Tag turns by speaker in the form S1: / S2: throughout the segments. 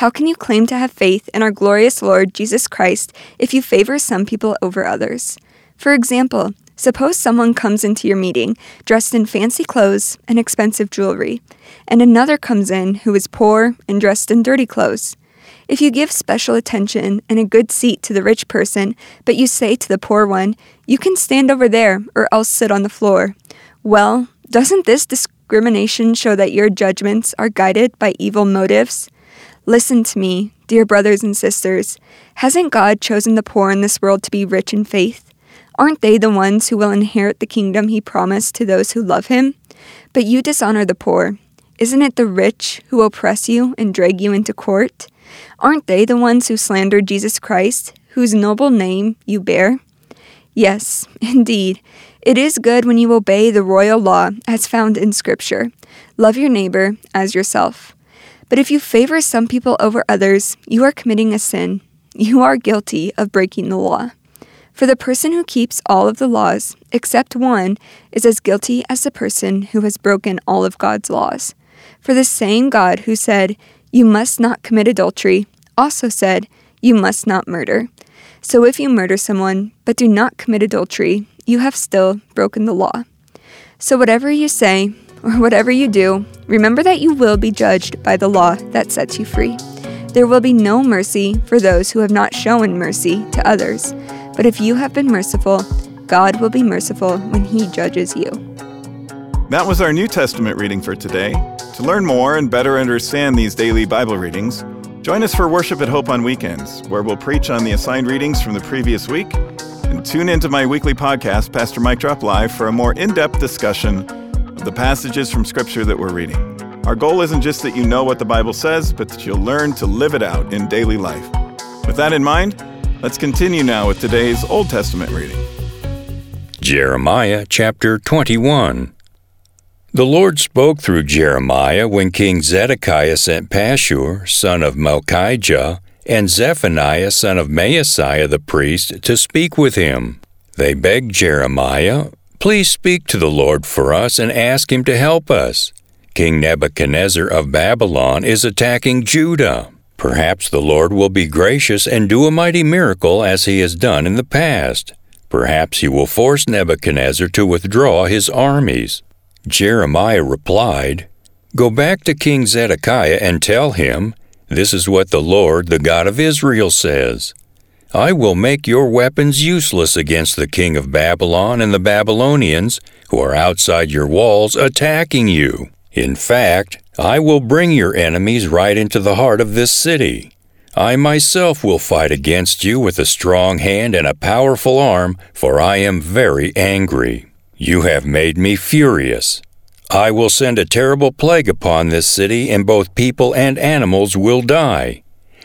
S1: how can you claim to have faith in our glorious Lord Jesus Christ if you favor some people over others? For example, suppose someone comes into your meeting dressed in fancy clothes and expensive jewelry, and another comes in who is poor and dressed in dirty clothes. If you give special attention and a good seat to the rich person, but you say to the poor one, You can stand over there or else sit on the floor, well, doesn't this discrimination show that your judgments are guided by evil motives? Listen to me, dear brothers and sisters. Hasn't God chosen the poor in this world to be rich in faith? Aren't they the ones who will inherit the kingdom he promised to those who love him? But you dishonor the poor. Isn't it the rich who oppress you and drag you into court? Aren't they the ones who slander Jesus Christ, whose noble name you bear? Yes, indeed. It is good when you obey the royal law as found in Scripture. Love your neighbor as yourself. But if you favor some people over others, you are committing a sin. You are guilty of breaking the law. For the person who keeps all of the laws, except one, is as guilty as the person who has broken all of God's laws. For the same God who said, You must not commit adultery, also said, You must not murder. So if you murder someone, but do not commit adultery, you have still broken the law. So whatever you say, or whatever you do, remember that you will be judged by the law that sets you free. There will be no mercy for those who have not shown mercy to others. But if you have been merciful, God will be merciful when He judges you.
S2: That was our New Testament reading for today. To learn more and better understand these daily Bible readings, join us for worship at Hope on weekends, where we'll preach on the assigned readings from the previous week. And tune into my weekly podcast, Pastor Mike Drop Live, for a more in depth discussion the passages from Scripture that we're reading. Our goal isn't just that you know what the Bible says, but that you'll learn to live it out in daily life. With that in mind, let's continue now with today's Old Testament reading.
S3: Jeremiah chapter 21. The Lord spoke through Jeremiah when King Zedekiah sent Pashur, son of Malchijah, and Zephaniah, son of Maaseiah the priest, to speak with him. They begged Jeremiah, Please speak to the Lord for us and ask him to help us. King Nebuchadnezzar of Babylon is attacking Judah. Perhaps the Lord will be gracious and do a mighty miracle as he has done in the past. Perhaps he will force Nebuchadnezzar to withdraw his armies. Jeremiah replied, Go back to King Zedekiah and tell him, This is what the Lord, the God of Israel, says. I will make your weapons useless against the king of Babylon and the Babylonians, who are outside your walls attacking you. In fact, I will bring your enemies right into the heart of this city. I myself will fight against you with a strong hand and a powerful arm, for I am very angry. You have made me furious. I will send a terrible plague upon this city, and both people and animals will die.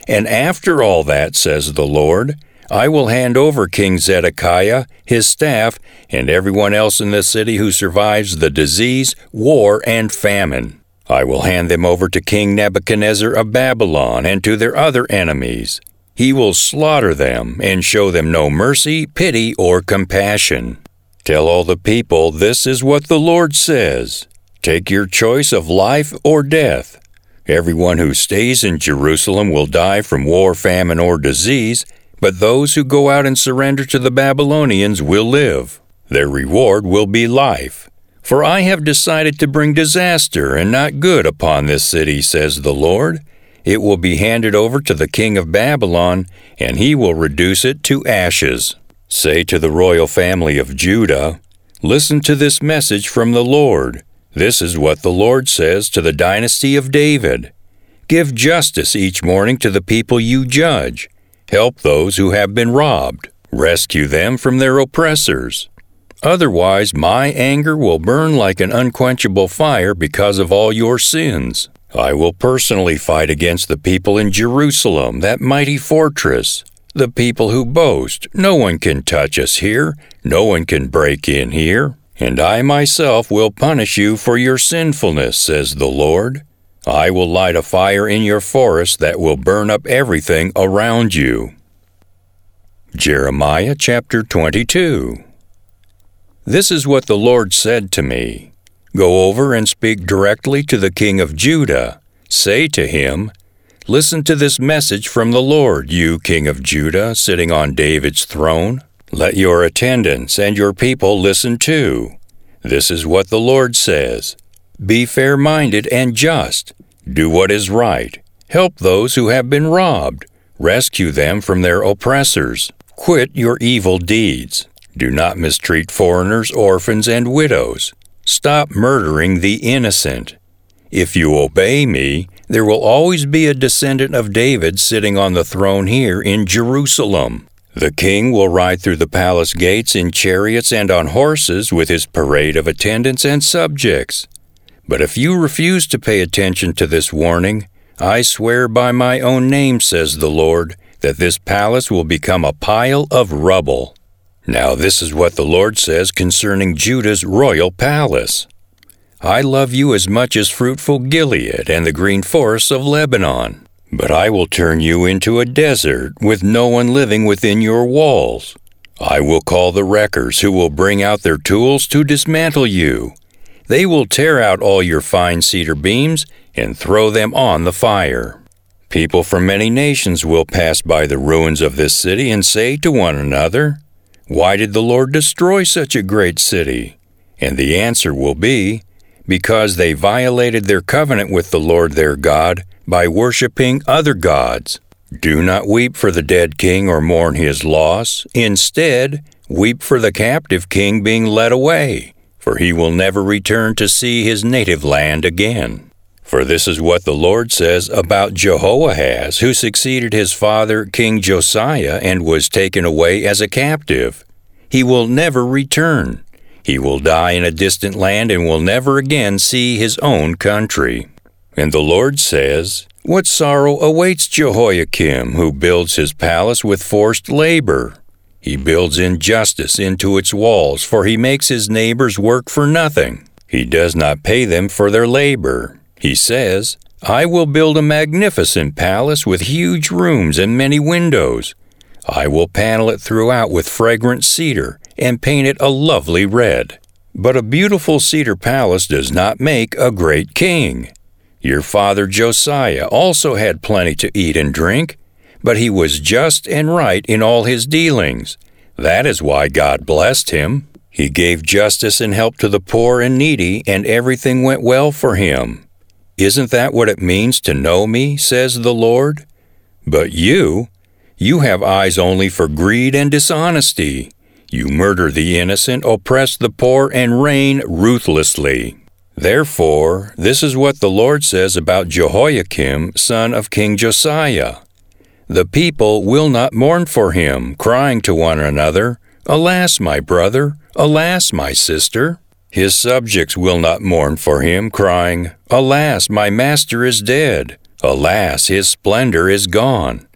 S3: And after all that, says the Lord, I will hand over King Zedekiah, his staff, and everyone else in the city who survives the disease, war, and famine. I will hand them over to King Nebuchadnezzar of Babylon and to their other enemies. He will slaughter them and show them no mercy, pity, or compassion. Tell all the people this is what the Lord says Take your choice of life or death. Everyone who stays in Jerusalem will die from war, famine, or disease, but those who go out and surrender to the Babylonians will live. Their reward will be life. For I have decided to bring disaster and not good upon this city, says the Lord. It will be handed over to the king of Babylon, and he will reduce it to ashes. Say to the royal family of Judah, Listen to this message from the Lord. This is what the Lord says to the dynasty of David Give justice each morning to the people you judge. Help those who have been robbed. Rescue them from their oppressors. Otherwise, my anger will burn like an unquenchable fire because of all your sins. I will personally fight against the people in Jerusalem, that mighty fortress. The people who boast, no one can touch us here, no one can break in here. And I myself will punish you for your sinfulness, says the Lord. I will light a fire in your forest that will burn up everything around you. Jeremiah chapter 22. This is what the Lord said to me Go over and speak directly to the king of Judah. Say to him, Listen to this message from the Lord, you king of Judah, sitting on David's throne. Let your attendants and your people listen too. This is what the Lord says Be fair minded and just. Do what is right. Help those who have been robbed. Rescue them from their oppressors. Quit your evil deeds. Do not mistreat foreigners, orphans, and widows. Stop murdering the innocent. If you obey me, there will always be a descendant of David sitting on the throne here in Jerusalem. The king will ride through the palace gates in chariots and on horses with his parade of attendants and subjects. But if you refuse to pay attention to this warning, I swear by my own name, says the Lord, that this palace will become a pile of rubble. Now, this is what the Lord says concerning Judah's royal palace I love you as much as fruitful Gilead and the green forests of Lebanon. But I will turn you into a desert with no one living within your walls. I will call the wreckers who will bring out their tools to dismantle you. They will tear out all your fine cedar beams and throw them on the fire. People from many nations will pass by the ruins of this city and say to one another, Why did the Lord destroy such a great city? And the answer will be, Because they violated their covenant with the Lord their God by worshiping other gods. Do not weep for the dead king or mourn his loss. Instead, weep for the captive king being led away, for he will never return to see his native land again. For this is what the Lord says about Jehoahaz, who succeeded his father King Josiah and was taken away as a captive. He will never return. He will die in a distant land and will never again see his own country. And the Lord says, What sorrow awaits Jehoiakim, who builds his palace with forced labor? He builds injustice into its walls, for he makes his neighbors work for nothing. He does not pay them for their labor. He says, I will build a magnificent palace with huge rooms and many windows. I will panel it throughout with fragrant cedar and paint it a lovely red. But a beautiful cedar palace does not make a great king. Your father Josiah also had plenty to eat and drink, but he was just and right in all his dealings. That is why God blessed him. He gave justice and help to the poor and needy, and everything went well for him. Isn't that what it means to know me, says the Lord? But you, you have eyes only for greed and dishonesty. You murder the innocent, oppress the poor, and reign ruthlessly. Therefore, this is what the Lord says about Jehoiakim, son of King Josiah. The people will not mourn for him, crying to one another, Alas, my brother! Alas, my sister! His subjects will not mourn for him, crying, Alas, my master is dead! Alas, his splendor is gone!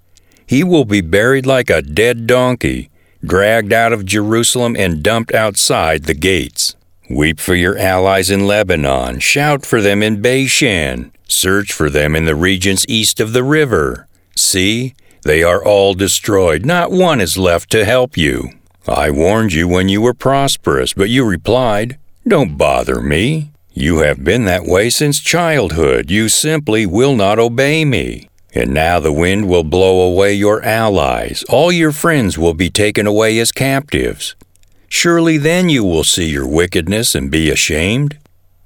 S3: He will be buried like a dead donkey, dragged out of Jerusalem and dumped outside the gates. Weep for your allies in Lebanon, shout for them in Bashan, search for them in the regions east of the river. See, they are all destroyed, not one is left to help you. I warned you when you were prosperous, but you replied, don't bother me. You have been that way since childhood. You simply will not obey me. And now the wind will blow away your allies. All your friends will be taken away as captives. Surely then you will see your wickedness and be ashamed.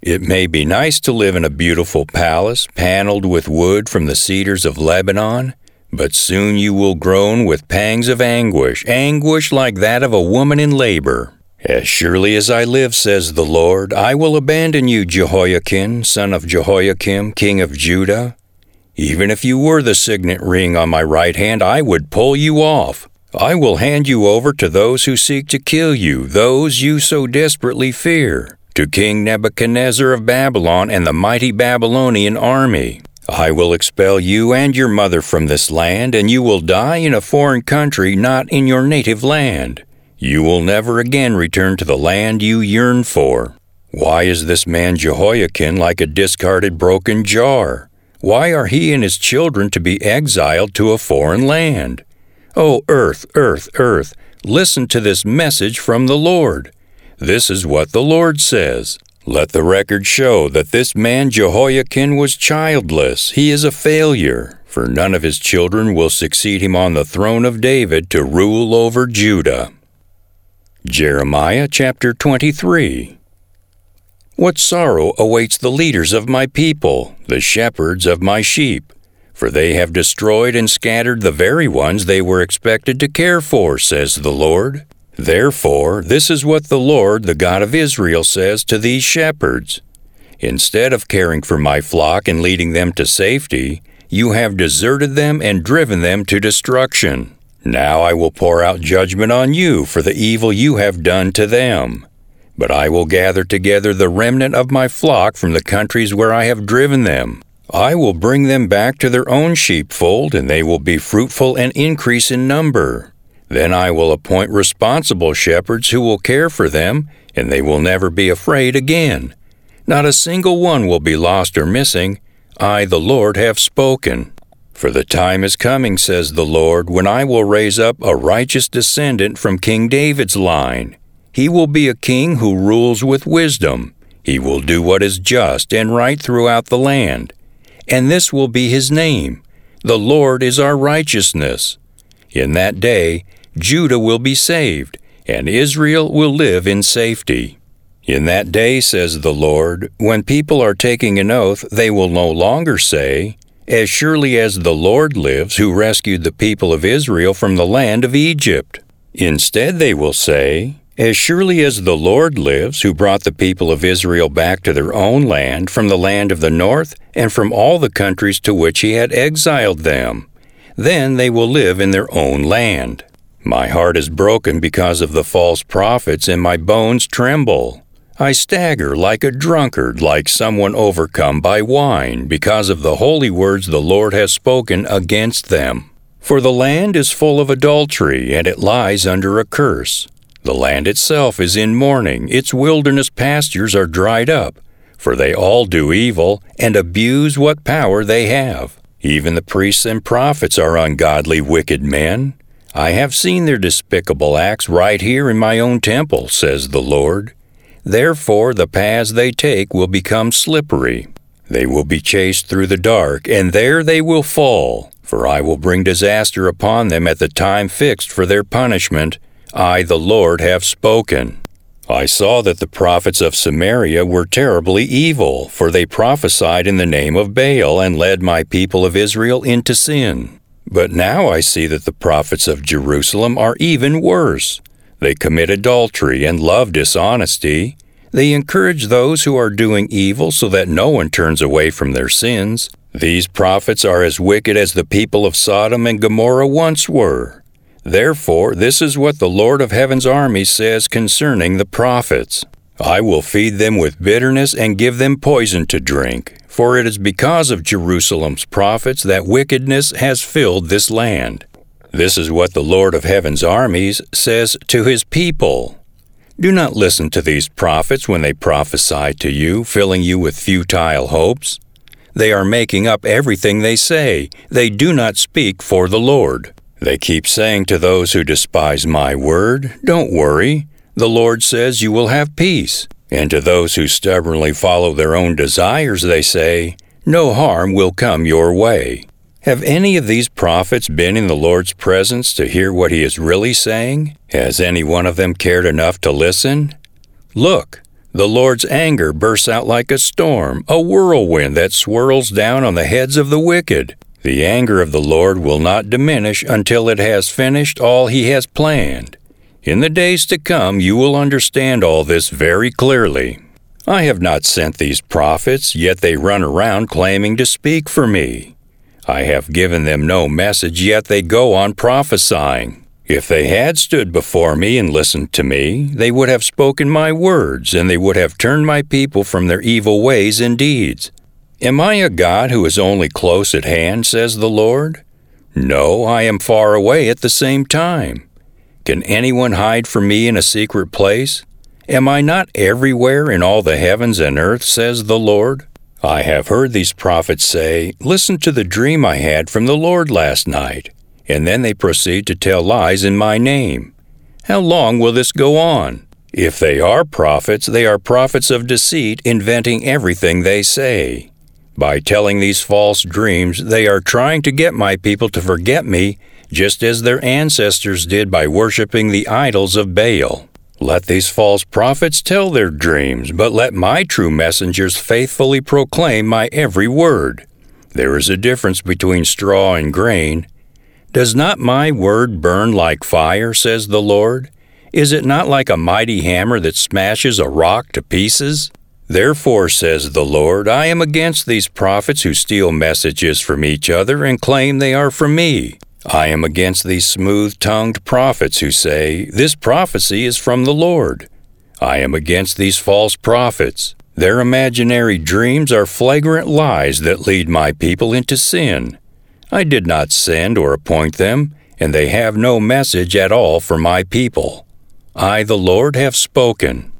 S3: It may be nice to live in a beautiful palace, paneled with wood from the cedars of Lebanon, but soon you will groan with pangs of anguish, anguish like that of a woman in labor. As surely as I live, says the Lord, I will abandon you, Jehoiachin, son of Jehoiakim, king of Judah. Even if you were the signet ring on my right hand, I would pull you off. I will hand you over to those who seek to kill you, those you so desperately fear. to King Nebuchadnezzar of Babylon and the mighty Babylonian army. I will expel you and your mother from this land, and you will die in a foreign country not in your native land. You will never again return to the land you yearn for. Why is this man Jehoiachin like a discarded broken jar? Why are he and his children to be exiled to a foreign land? O oh, earth, earth, earth, listen to this message from the Lord. This is what the Lord says. Let the record show that this man Jehoiachin was childless. He is a failure, for none of his children will succeed him on the throne of David to rule over Judah. Jeremiah chapter 23 What sorrow awaits the leaders of my people, the shepherds of my sheep, for they have destroyed and scattered the very ones they were expected to care for, says the Lord. Therefore, this is what the Lord, the God of Israel, says to these shepherds Instead of caring for my flock and leading them to safety, you have deserted them and driven them to destruction. Now I will pour out judgment on you for the evil you have done to them. But I will gather together the remnant of my flock from the countries where I have driven them. I will bring them back to their own sheepfold, and they will be fruitful and increase in number. Then I will appoint responsible shepherds who will care for them, and they will never be afraid again. Not a single one will be lost or missing. I, the Lord, have spoken. For the time is coming, says the Lord, when I will raise up a righteous descendant from King David's line. He will be a king who rules with wisdom. He will do what is just and right throughout the land. And this will be his name. The Lord is our righteousness. In that day, Judah will be saved, and Israel will live in safety. In that day, says the Lord, when people are taking an oath, they will no longer say, As surely as the Lord lives, who rescued the people of Israel from the land of Egypt. Instead, they will say, As surely as the Lord lives, who brought the people of Israel back to their own land from the land of the north and from all the countries to which he had exiled them. Then they will live in their own land. My heart is broken because of the false prophets, and my bones tremble. I stagger like a drunkard, like someone overcome by wine, because of the holy words the Lord has spoken against them. For the land is full of adultery, and it lies under a curse. The land itself is in mourning, its wilderness pastures are dried up, for they all do evil and abuse what power they have. Even the priests and prophets are ungodly, wicked men. I have seen their despicable acts right here in my own temple, says the Lord. Therefore, the paths they take will become slippery. They will be chased through the dark, and there they will fall. For I will bring disaster upon them at the time fixed for their punishment. I, the Lord, have spoken. I saw that the prophets of Samaria were terribly evil, for they prophesied in the name of Baal and led my people of Israel into sin. But now I see that the prophets of Jerusalem are even worse. They commit adultery and love dishonesty. They encourage those who are doing evil so that no one turns away from their sins. These prophets are as wicked as the people of Sodom and Gomorrah once were. Therefore, this is what the Lord of heaven's armies says concerning the prophets I will feed them with bitterness and give them poison to drink, for it is because of Jerusalem's prophets that wickedness has filled this land. This is what the Lord of heaven's armies says to his people. Do not listen to these prophets when they prophesy to you, filling you with futile hopes. They are making up everything they say. They do not speak for the Lord. They keep saying to those who despise my word, Don't worry. The Lord says you will have peace. And to those who stubbornly follow their own desires, they say, No harm will come your way. Have any of these prophets been in the Lord's presence to hear what he is really saying? Has any one of them cared enough to listen? Look, the Lord's anger bursts out like a storm, a whirlwind that swirls down on the heads of the wicked. The anger of the Lord will not diminish until it has finished all he has planned. In the days to come, you will understand all this very clearly. I have not sent these prophets, yet they run around claiming to speak for me. I have given them no message, yet they go on prophesying. If they had stood before me and listened to me, they would have spoken my words, and they would have turned my people from their evil ways and deeds. Am I a God who is only close at hand, says the Lord? No, I am far away at the same time. Can anyone hide from me in a secret place? Am I not everywhere in all the heavens and earth, says the Lord? I have heard these prophets say, Listen to the dream I had from the Lord last night and then they proceed to tell lies in my name. How long will this go on? If they are prophets, they are prophets of deceit, inventing everything they say. By telling these false dreams, they are trying to get my people to forget me, just as their ancestors did by worshiping the idols of Baal. Let these false prophets tell their dreams, but let my true messengers faithfully proclaim my every word. There is a difference between straw and grain, does not my word burn like fire, says the Lord? Is it not like a mighty hammer that smashes a rock to pieces? Therefore, says the Lord, I am against these prophets who steal messages from each other and claim they are from me. I am against these smooth tongued prophets who say, This prophecy is from the Lord. I am against these false prophets. Their imaginary dreams are flagrant lies that lead my people into sin. I did not send or appoint them, and they have no message at all for my people. I, the Lord, have spoken.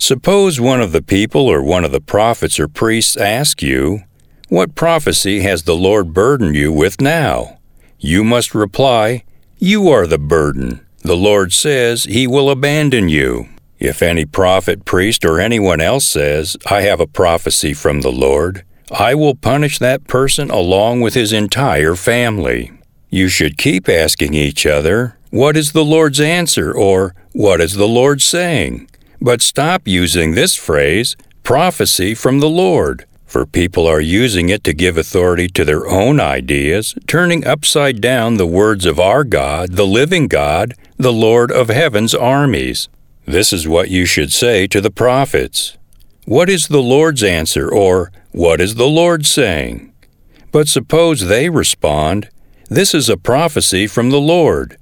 S3: Suppose one of the people or one of the prophets or priests ask you, What prophecy has the Lord burdened you with now? You must reply, You are the burden. The Lord says He will abandon you. If any prophet, priest, or anyone else says, I have a prophecy from the Lord, I will punish that person along with his entire family. You should keep asking each other, What is the Lord's answer? or What is the Lord saying? But stop using this phrase, prophecy from the Lord, for people are using it to give authority to their own ideas, turning upside down the words of our God, the living God, the Lord of heaven's armies. This is what you should say to the prophets. What is the Lord's answer? or what is the Lord saying? But suppose they respond, This is a prophecy from the Lord.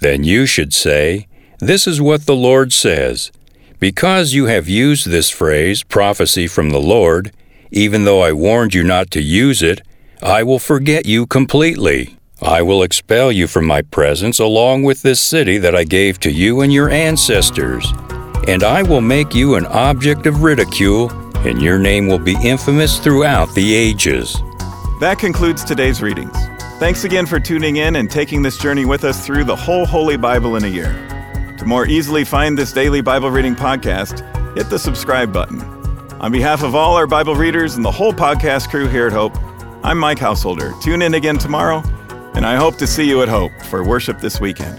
S3: Then you should say, This is what the Lord says. Because you have used this phrase, prophecy from the Lord, even though I warned you not to use it, I will forget you completely. I will expel you from my presence along with this city that I gave to you and your ancestors, and I will make you an object of ridicule and your name will be infamous throughout the ages.
S2: That concludes today's readings. Thanks again for tuning in and taking this journey with us through the whole Holy Bible in a year. To more easily find this daily Bible reading podcast, hit the subscribe button. On behalf of all our Bible readers and the whole podcast crew here at Hope, I'm Mike Householder. Tune in again tomorrow, and I hope to see you at Hope for worship this weekend.